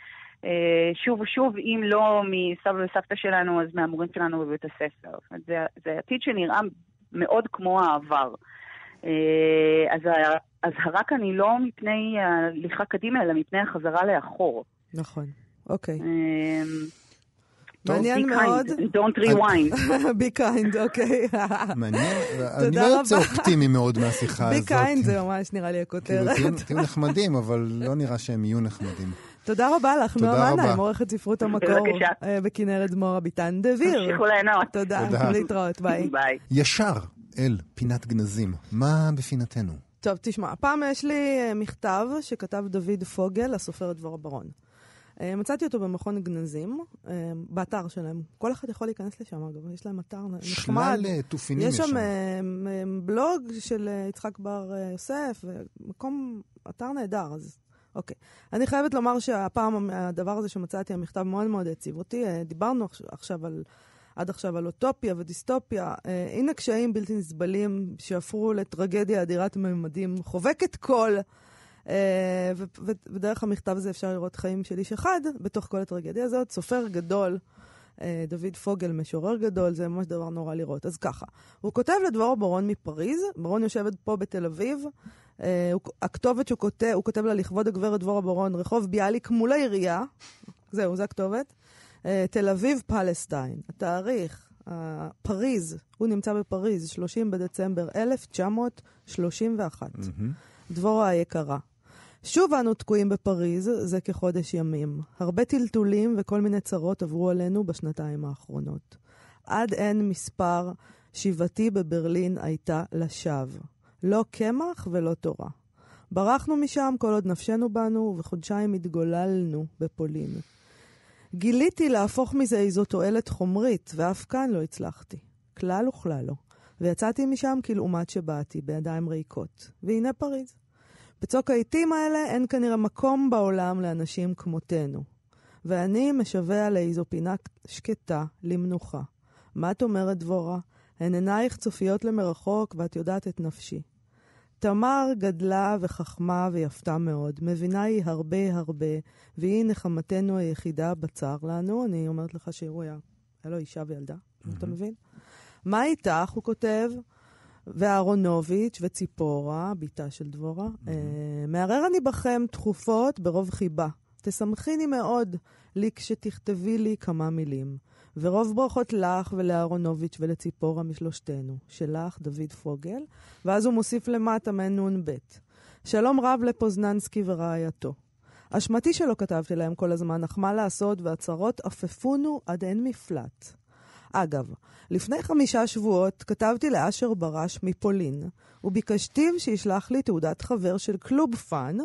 שוב ושוב, אם לא מסבא וסבתא שלנו, אז מהמורים שלנו בבית הספר. זה, זה עתיד שנראה מאוד כמו העבר. אה, אז האזהרה כאן היא לא מפני ההליכה קדימה, אלא מפני החזרה לאחור. נכון, אוקיי. אה, מעניין be מאוד. kind, Don't rewind. be kind, אוקיי. מעניין, אני לא. יוצא אופטימי מאוד מהשיחה be הזאת. kind זה ממש נראה לי כאילו, הכותרת. תהיו- תהיו נחמדים, אבל לא נראה שהם יהיו נחמדים. תודה רבה לך, תודה נועה רבה. מנהיים, עורכת ספרות המקור בבקשה. אה, בכנרת דמורה ביטן דביר. תמשיכו ליהנות. תודה, תודה. להתראות, ביי. ביי. ישר אל פינת גנזים. מה בפינתנו? טוב, תשמע, הפעם יש לי אה, מכתב שכתב דוד פוגל, הסופר דבורה ברון. אה, מצאתי אותו במכון גנזים, באתר שלהם. כל אחד יכול להיכנס לשם, אגב, יש להם אתר נחמד. שלל תופינים יש יש שם שם. אה, מ- בלוג של יצחק בר יוסף, ומקום, אתר נהדר, אז אוקיי. אני חייבת לומר שהפעם הדבר הזה שמצאתי, המכתב מאוד מאוד הציב אותי. אה, דיברנו עכש- עכשיו על... עד עכשיו על אוטופיה ודיסטופיה. אה, הנה קשיים בלתי נסבלים שהפכו לטרגדיה אדירת ממדים, חובקת כל. אה, ודרך המכתב הזה אפשר לראות חיים של איש אחד בתוך כל הטרגדיה הזאת. סופר גדול, דוד פוגל, משורר גדול, זה ממש דבר נורא לראות. אז ככה, הוא כותב לדבורה ברון מפריז, ברון יושבת פה בתל אביב. אה, הוא- הכתובת שהוא כותב, הוא כותב לה לכבוד הגברת דבורה ברון, רחוב ביאליק מול העירייה. זהו, זו הכתובת. אה, תל אביב, פלסטיין. התאריך, אה, פריז, הוא נמצא בפריז, 30 בדצמבר 1931. דבורה היקרה. שוב אנו תקועים בפריז, זה כחודש ימים. הרבה טלטולים וכל מיני צרות עברו עלינו בשנתיים האחרונות. עד אין מספר, שיבתי בברלין הייתה לשווא. לא קמח ולא תורה. ברחנו משם כל עוד נפשנו בנו, ובחודשיים התגוללנו בפולין. גיליתי להפוך מזה איזו תועלת חומרית, ואף כאן לא הצלחתי. כלל וכלל לא. ויצאתי משם כלעומת שבאתי, בידיים ריקות. והנה פריז. בצוק העיתים האלה אין כנראה מקום בעולם לאנשים כמותנו. ואני משווע לאיזו פינה שקטה, למנוחה. מה את אומרת, דבורה? הן עינייך צופיות למרחוק, ואת יודעת את נפשי. תמר גדלה וחכמה ויפתה מאוד, מבינה היא הרבה הרבה, והיא נחמתנו היחידה בצר לנו. אני אומרת לך שהוא היה, היה לו אישה וילדה, אתה מבין? מה איתך, הוא כותב, ואהרונוביץ' וציפורה, בתה של דבורה. אה, מערער אני בכם תכופות ברוב חיבה. תשמחיני מאוד לי כשתכתבי לי כמה מילים. ורוב ברכות לך ולאהרונוביץ' ולציפורה משלושתנו. שלך, דוד פוגל. ואז הוא מוסיף למטה נ"ב. שלום רב לפוזננסקי ורעייתו. אשמתי שלא כתבתי להם כל הזמן, אך מה לעשות, והצרות אפפונו עד אין מפלט. אגב, לפני חמישה שבועות כתבתי לאשר ברש מפולין, וביקשתיו שישלח לי תעודת חבר של קלוב פן,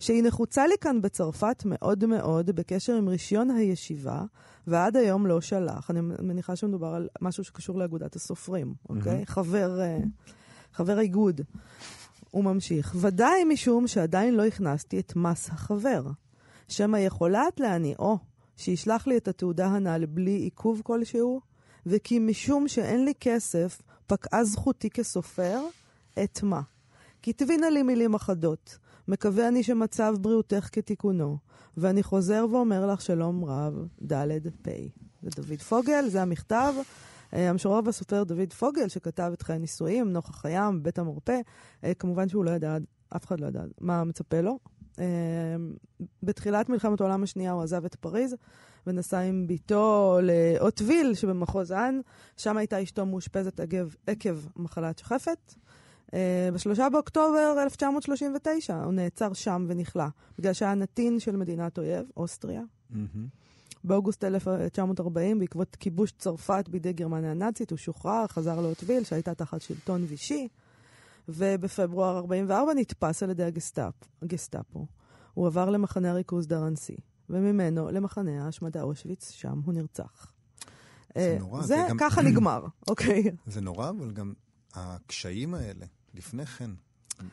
שהיא נחוצה לי כאן בצרפת מאוד מאוד בקשר עם רישיון הישיבה, ועד היום לא שלח. אני מניחה שמדובר על משהו שקשור לאגודת הסופרים, אוקיי? Mm-hmm. חבר, uh, חבר איגוד. הוא ממשיך, ודאי משום שעדיין לא הכנסתי את מס החבר. שמא יכולת להניאו, שישלח לי את התעודה הנ"ל בלי עיכוב כלשהו, וכי משום שאין לי כסף, פקעה זכותי כסופר, את מה? כתבינה לי מילים אחדות. מקווה אני שמצב בריאותך כתיקונו, ואני חוזר ואומר לך שלום רב, ד' פ'. זה דוד פוגל, זה המכתב. אה, המשורר והסופר דוד פוגל, שכתב את חיי הנישואים, נוכח הים, בית המרפא, אה, כמובן שהוא לא ידע, אף אחד לא ידע מה מצפה לו. אה, בתחילת מלחמת העולם השנייה הוא עזב את פריז ונסע עם בתו לאוטוויל שבמחוז האן, שם הייתה אשתו מאושפזת עקב, מחלת שחפת. בשלושה באוקטובר 1939 הוא נעצר שם ונכלא, בגלל שהיה נתין של מדינת אויב, אוסטריה. Mm-hmm. באוגוסט 1940, בעקבות כיבוש צרפת בידי גרמניה הנאצית, הוא שוחרר, חזר לאוטוויל, שהייתה תחת שלטון וישי, ובפברואר 44 נתפס על ידי הגסטאפ, הגסטאפו. הועבר למחנה הריכוז דרנסי, וממנו למחנה ההשמדה אושוויץ, שם הוא נרצח. זה אה, נורא. זה, זה גם... ככה נגמר, אוקיי. זה נורא, אבל גם הקשיים האלה, לפני כן,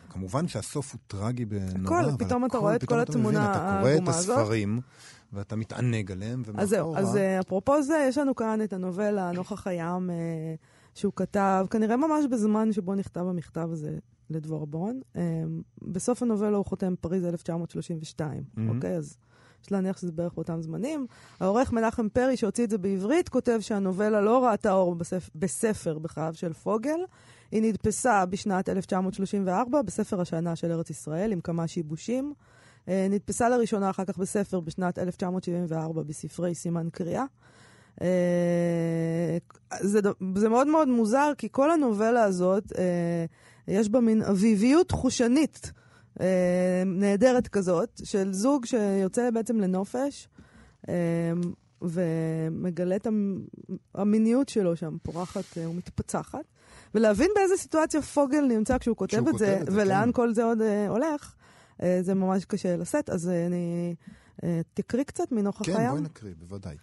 כמובן שהסוף הוא טרגי בנורא, הכל, אבל פתאום אתה רואה את כל התמונה העגומה הזאת. אתה קורא את הספרים, ואתה מתענג עליהם, ומאחורה... אז זהו, אז אה, אפרופו זה, יש לנו כאן את הנובלה, נוכח הים, אה, שהוא כתב, כנראה ממש בזמן שבו נכתב המכתב הזה לדבור בון. אה, בסוף הנובלה הוא חותם פריז 1932, mm-hmm. אוקיי? אז יש להניח שזה בערך באותם זמנים. העורך מנחם פרי, שהוציא את זה בעברית, כותב שהנובלה לא ראתה אור בספר, בספר בחייו של פוגל. היא נדפסה בשנת 1934 בספר השנה של ארץ ישראל, עם כמה שיבושים. אה, נדפסה לראשונה אחר כך בספר בשנת 1974 בספרי סימן קריאה. אה, זה, זה מאוד מאוד מוזר, כי כל הנובלה הזאת, אה, יש בה מין אביביות חושנית נהדרת כזאת, של זוג שיוצא בעצם לנופש. ומגלה את המיניות שלו שם, פורחת ומתפצחת. ולהבין באיזה סיטואציה פוגל נמצא כשהוא כותב את זה, ולאן כן. כל זה עוד הולך. אה, זה ממש קשה לשאת, אז אה, אני... אה, תקריא קצת מנוכח כן, הים. כן, בואי נקריא, בוודאי.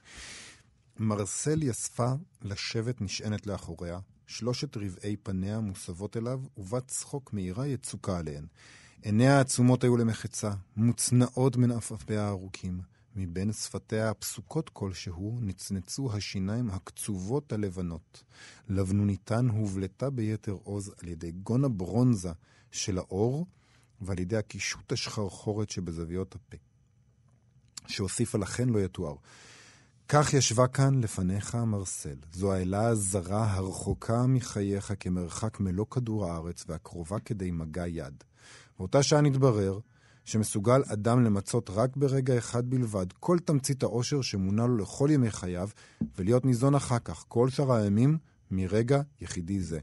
מרסל יספה לשבת נשענת לאחוריה, שלושת רבעי פניה מוסבות אליו, ובת צחוק מהירה יצוקה עליהן. עיניה העצומות היו למחצה, מוצנעות מן עפעפיה הארוכים. מבין שפתיה הפסוקות כלשהו נצנצו השיניים הקצובות הלבנות. לבנוניתן הובלטה ביתר עוז על ידי גון הברונזה של האור, ועל ידי הקישוט השחרחורת שבזוויות הפה, שהוסיפה לכן לא יתואר. כך ישבה כאן לפניך מרסל, זו האלה הזרה הרחוקה מחייך כמרחק מלוא כדור הארץ והקרובה כדי מגע יד. באותה שעה נתברר שמסוגל אדם למצות רק ברגע אחד בלבד כל תמצית העושר שמונה לו לכל ימי חייו, ולהיות ניזון אחר כך כל שאר הימים מרגע יחידי זה.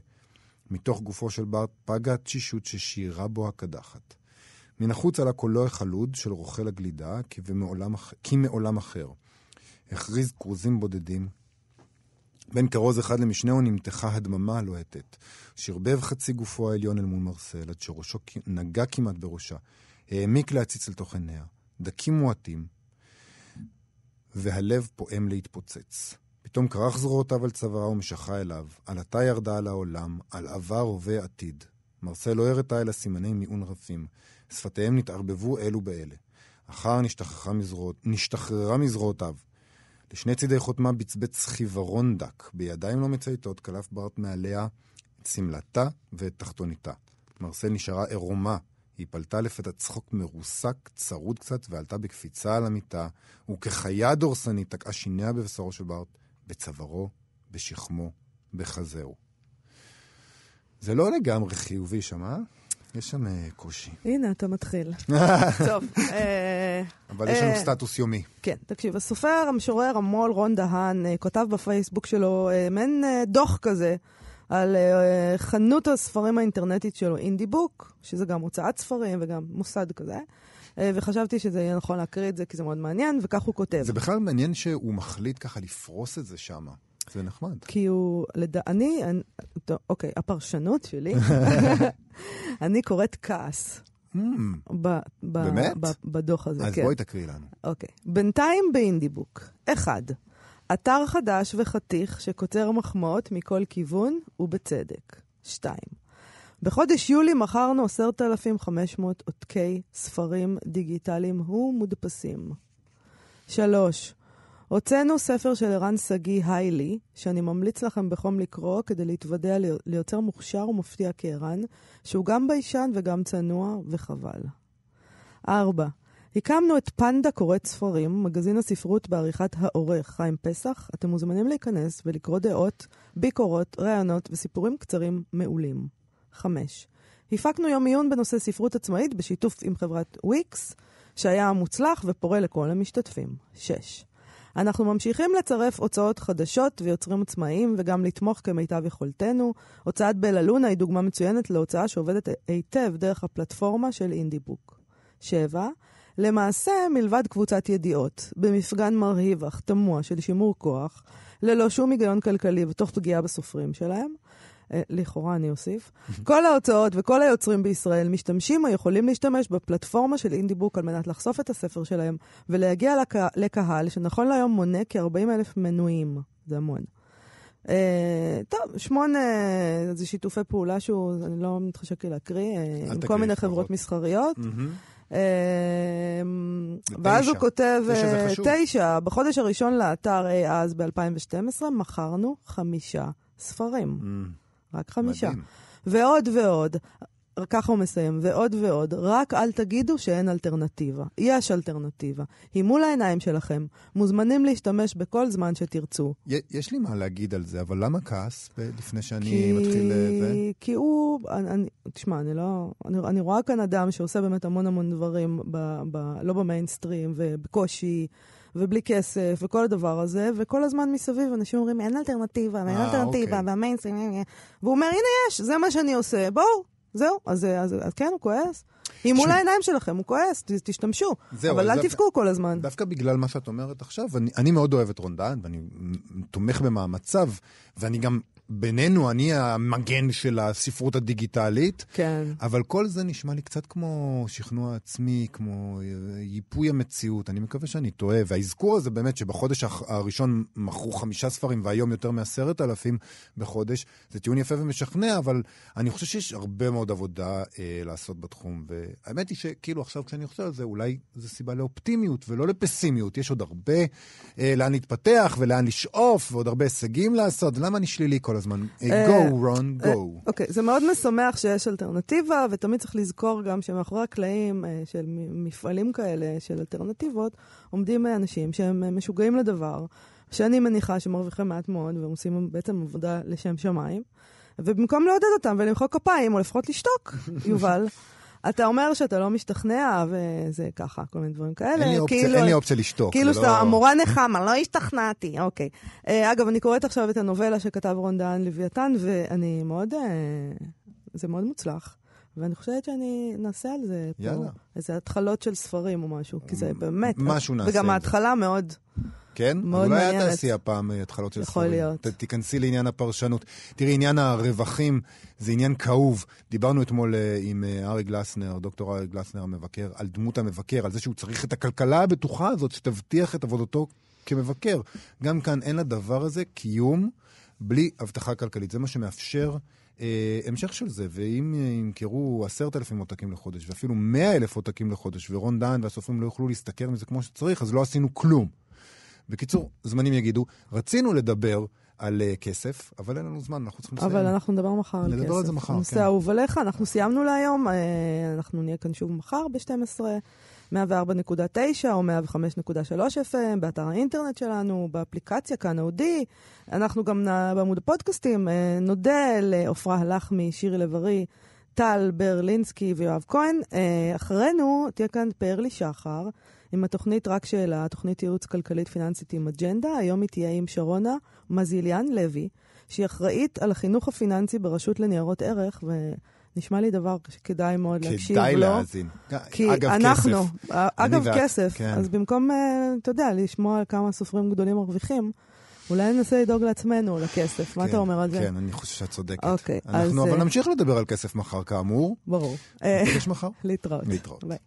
מתוך גופו של בר פגה התשישות ששיירה בו הקדחת. מן החוץ עלה קולו החלוד של רוכל הגלידה, כי, כי מעולם אחר. הכריז כרוזים בודדים. בין כרוז אחד למשנהו נמתחה הדממה הלוהטת. שרבב חצי גופו העליון אל מול מרסל, עד שראשו נגע כמעט בראשה. העמיק להציץ אל תוך עיניה. דקים מועטים, והלב פועם להתפוצץ. פתאום כרך זרועותיו על צווארה ומשכה אליו, עלתה ירדה על העולם, על עבר, הווה, עתיד. מרסל לא הראתה אלא סימני מיעון רפים. שפתיהם נתערבבו אלו באלה. אחר מזרועות, נשתחררה מזרועותיו. לשני צידי חותמה בצבץ חיוורון דק, בידיים לא מצייתות קלף ברט מעליה את שמלתה ואת תחתוניתה. מרסל נשארה עירומה, היא פלטה לפתע צחוק מרוסק, צרוד קצת, ועלתה בקפיצה על המיטה, וכחיה דורסנית תקעה שיניה בבשרו של ברט, בצווארו, בשכמו, בחזהו. זה לא לגמרי חיובי שם, אה? יש שם אה, קושי. הנה, אתה מתחיל. טוב. אה, אבל יש לנו אה, סטטוס יומי. כן, תקשיב, הסופר, המשורר המו"ל רון דהן כותב בפייסבוק שלו מעין דוח כזה על חנות הספרים האינטרנטית שלו, אינדי בוק, שזה גם הוצאת ספרים וגם מוסד כזה. וחשבתי שזה יהיה נכון להקריא את זה, כי זה מאוד מעניין, וכך הוא כותב. זה בכלל מעניין שהוא מחליט ככה לפרוס את זה שם. זה נחמד. כי הוא, לד... אני, אני, טוב, אוקיי, הפרשנות שלי, אני קוראת כעס. Mm, ב, ב, באמת? ב, בדוח הזה, אז כן. בואי תקריא לנו. אוקיי. בינתיים באינדיבוק. אחד, אתר חדש וחתיך שקוצר מחמאות מכל כיוון, ובצדק. שתיים, בחודש יולי מכרנו 10,500 עותקי ספרים דיגיטליים ומודפסים. שלוש, הוצאנו ספר של ערן שגיא היילי, שאני ממליץ לכם בחום לקרוא כדי להתוודע לי- ליוצר מוכשר ומפתיע כערן, שהוא גם ביישן וגם צנוע, וחבל. ארבע, הקמנו את פנדה קוראת ספרים, מגזין הספרות בעריכת העורך חיים פסח. אתם מוזמנים להיכנס ולקרוא דעות, ביקורות, ראיונות וסיפורים קצרים מעולים. חמש, הפקנו יום עיון בנושא ספרות עצמאית בשיתוף עם חברת וויקס, שהיה מוצלח ופורה לכל המשתתפים. שש, אנחנו ממשיכים לצרף הוצאות חדשות ויוצרים עצמאיים וגם לתמוך כמיטב יכולתנו. הוצאת בלה לונה היא דוגמה מצוינת להוצאה שעובדת היטב דרך הפלטפורמה של אינדיבוק. 7. למעשה, מלבד קבוצת ידיעות, במפגן מרהיב אך תמוה של שימור כוח, ללא שום היגיון כלכלי ותוך פגיעה בסופרים שלהם, לכאורה אני אוסיף, כל ההוצאות וכל היוצרים בישראל משתמשים או יכולים להשתמש בפלטפורמה של אינדיבוק על מנת לחשוף את הספר שלהם ולהגיע לק... לקהל שנכון להיום מונה כ-40 אלף מנויים. זה המון. אה, טוב, שמונה זה שיתופי פעולה שהוא, אני לא מתחשק לי להקריא, אה, עם כל מיני. חברות מסחריות. אה, ותשע. ואז הוא כותב, אה. תשע, בחודש הראשון לאתר אי אז ב-2012 מכרנו חמישה ספרים. Mm, רק חמישה. מדהים. ועוד ועוד. ככה הוא מסיים, ועוד ועוד, רק אל תגידו שאין אלטרנטיבה. יש אלטרנטיבה. היא מול העיניים שלכם. מוזמנים להשתמש בכל זמן שתרצו. יש לי מה להגיד על זה, אבל למה כעס לפני שאני מתחיל... אה, זה? כי, כי הוא, אני, אני, תשמע, אני לא, אני, אני רואה כאן אדם שעושה באמת המון המון דברים, ב, ב, לא במיינסטרים, ובקושי, ובלי כסף, וכל הדבר הזה, וכל הזמן מסביב אנשים אומרים, אין אלטרנטיבה, ואין אה, אלטרנטיבה, אוקיי. והמיינסטרים, אה, אה." והוא אומר, הנה יש, זה מה שאני עושה, בואו. זהו, אז, אז, אז כן, הוא כועס. היא מול העיניים שלכם, הוא כועס, תשתמשו. זהו, אבל אז אל תבכו כל הזמן. דווקא בגלל מה שאת אומרת עכשיו, אני, אני מאוד אוהב את רון דהן, ואני תומך במאמציו, ואני גם, בינינו, אני המגן של הספרות הדיגיטלית, כן. אבל כל זה נשמע לי קצת כמו שכנוע עצמי, כמו אה, ייפוי המציאות. אני מקווה שאני טועה. והאזכור הזה באמת שבחודש הראשון מכרו חמישה ספרים והיום יותר מעשרת אלפים בחודש, זה טיעון יפה ומשכנע, אבל אני חושב שיש הרבה מאוד עבודה אה, לעשות בתחום. והאמת היא שכאילו עכשיו כשאני חושב על זה, אולי זו סיבה לאופטימיות ולא לפסימיות. יש עוד הרבה אה, לאן להתפתח ולאן לשאוף, ועוד הרבה הישגים לעשות. למה אני שלילי כל הזמן? אה, אה, go, רון, go. אוקיי, זה מאוד משמח שיש אלטרנטיבה, ותמיד צריך לזכור גם שמאחורי הקלעים אה, של מפעלים כאלה, של אלטרנטיבות, עומדים אה, אנשים שהם אה, משוגעים לדבר, שאני מניחה שמרוויחים מעט מאוד, והם עושים בעצם עבודה לשם שמיים. ובמקום לעודד אותם ולמחוא כפיים, או לפחות לשתוק, יובל, אתה אומר שאתה לא משתכנע, וזה ככה, כל מיני דברים כאלה. אין לי אופציה, כאילו- אין לי אופציה לשתוק. כאילו שאתה לא- המורה נחמה, לא השתכנעתי, אוקיי. אה, אגב, אני קוראת עכשיו את הנובלה שכתב רון דהן לוויתן, ואני מאוד... אה, זה מאוד מוצלח. ואני חושבת שאני נעשה על זה פה יאללה. איזה התחלות של ספרים או משהו, כי זה באמת... משהו נעשה וגם. ההתחלה מאוד... כן? מאוד אולי את מעניינת. תעשי הפעם אה, התחלות של יכול ספרים. להיות. ת- תיכנסי לעניין הפרשנות. תראי, עניין הרווחים זה עניין כאוב. דיברנו אתמול אה, עם אה, ארי גלסנר, דוקטור ארי גלסנר המבקר, על דמות המבקר, על זה שהוא צריך את הכלכלה הבטוחה הזאת שתבטיח את עבודתו כמבקר. גם כאן אין לדבר הזה קיום בלי הבטחה כלכלית. זה מה שמאפשר... אה, המשך של זה, ואם ימכרו עשרת אלפים עותקים לחודש, ואפילו מאה אלף עותקים לחודש, ורון דהן והסופרים לא יוכלו להשתכר מזה כמו שצריך, אז לא עשינו כלום. בקיצור, זמנים יגידו, רצינו לדבר על uh, כסף, אבל אין לנו זמן, אנחנו צריכים לסיים. אבל אנחנו נדבר מחר על כסף. נדבר על זה מחר, הנושא כן. האהוב עליך, אנחנו סיימנו להיום, אה, אנחנו נהיה כאן שוב מחר ב-12, 104.9 או 105.3 FM, באתר האינטרנט שלנו, באפליקציה כאן אודי. אנחנו גם נ- בעמוד הפודקאסטים, אה, נודה לעפרה הלחמי, שירי לב-ארי, טל ברלינסקי ויואב כהן. אחרינו תהיה כאן פארלי שחר. עם התוכנית רק שאלה, תוכנית ייעוץ כלכלית פיננסית עם אג'נדה. היום היא תהיה עם שרונה מזיליאן לוי, שהיא אחראית על החינוך הפיננסי ברשות לניירות ערך, נשמע לי דבר שכדאי מאוד להקשיב לו. כדאי להאזין. כי אגב, אנחנו, כסף. אגב ואת, כסף, כן. אז במקום, אה, אתה יודע, לשמוע על כמה סופרים גדולים מרוויחים, אולי ננסה לדאוג לעצמנו לכסף. מה כן, אתה אומר על זה? כן, אני חושב שאת צודקת. אוקיי, אז, אנחנו אבל אה, נמשיך לדבר על כסף מחר, כאמור. ברור. אה, ניפגש מחר. להתראות. להתראות. ביי.